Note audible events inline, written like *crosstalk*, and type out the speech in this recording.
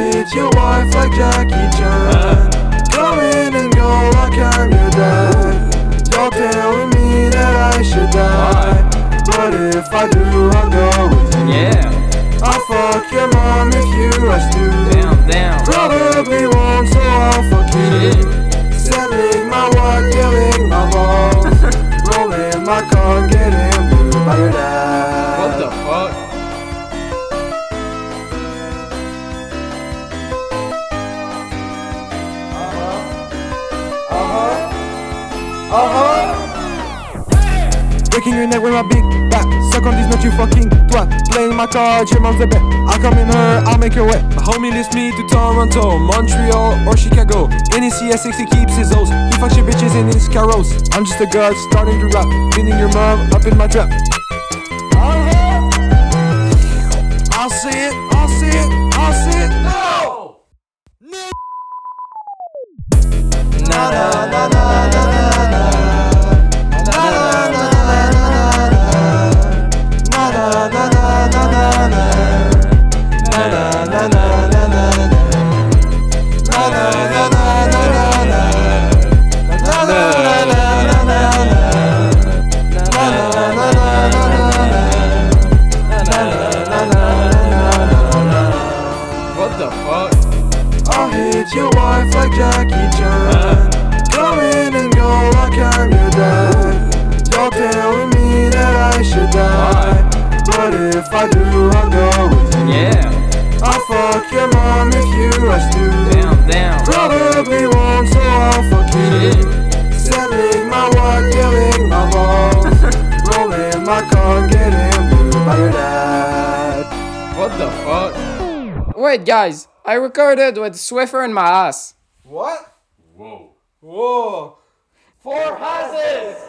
Hit your wife like Jackie Chan. Come in and go like I'm your dad. Y'all telling me that I should die. But if I do, I'll go with you. Yeah, I'll fuck your mom if you ask to. down, down. Probably won't, so I'll fuck you. Shit. Selling my walk, killing my balls. *laughs* Rolling my car, getting blue by your dad. What the fuck? Breaking your neck with my big back. Suck on these nuts, you fucking twat. Playing my cards, your mom's the bet. I'll come in her, I'll make her wet. My homie lifts me to Toronto, Montreal, or Chicago. In his CS6, he keeps his O's. He fucks your bitches in his carrots. I'm just a god starting to rap. Cleaning your mom up in my trap. Uh-huh. I'll see it, I'll see it, I'll see it. No! Na na What the fuck? I'll hit your wife like Jackie Chan. Come in and go like I'm your dad. Y'all telling me that I should die. But if I do, I'll go with you. Yeah, I'll fuck your mom if you ask to. My car, getting blue by your dad. What the fuck? Wait, guys, I recorded with Swiffer in my ass. What? Whoa. Whoa. Four passes!